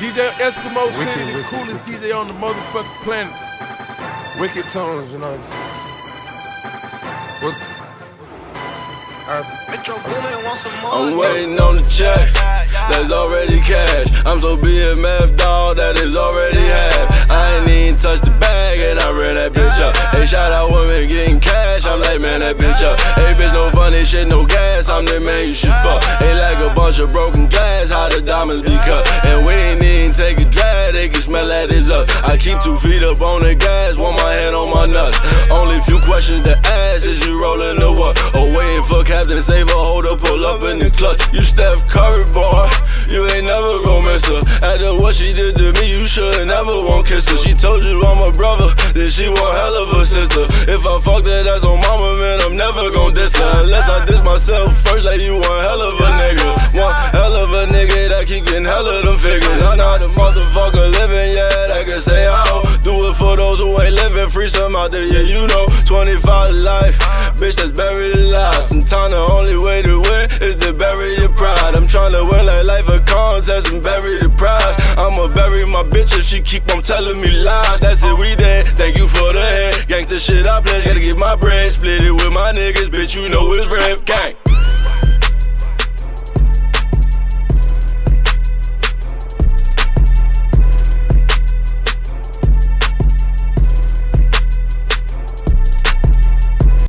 DJ Eskimo Wicked, City, the wicked, coolest DJ on the motherfucking planet. Wicked tones, you know what I'm saying? What's Metro Boomin want some more. I'm waiting on the check, that's already cash. I'm so BMF dog that is already half. I ain't even touched the bag and I ran that bitch up. Hey, shout out women getting cash, I'm like, man, that bitch up. Hey, bitch, no funny shit, no gas, I'm the man you should fuck. Ain't like a up. I keep two feet up on the gas, one my hand on my nuts. Only few questions to ask is you rolling the what? Or waiting for Captain Save a holder, pull up in the clutch. You Steph Curry, boy, you ain't never gon' miss her. After what she did to me, you should never won't kiss her. She told you I'm a brother, then she one hell of a sister. If I fuck that ass on mama, man, I'm never gon' diss her. Unless I diss myself first, like you one hell of a nigga. One hell of a nigga that keep getting hell of them figures. Who ain't living. Free some out there, yeah, you know. 25 life, bitch that's buried alive. Sometimes the only way to win is to bury your pride. I'm trying to win like life a contest and bury the prize. I'ma bury my bitch if she keep on telling me lies. That's it, we dead. Thank you for the head. Gangsta shit I pledge, gotta get my bread. Split it with my niggas, bitch, you know it's red gang.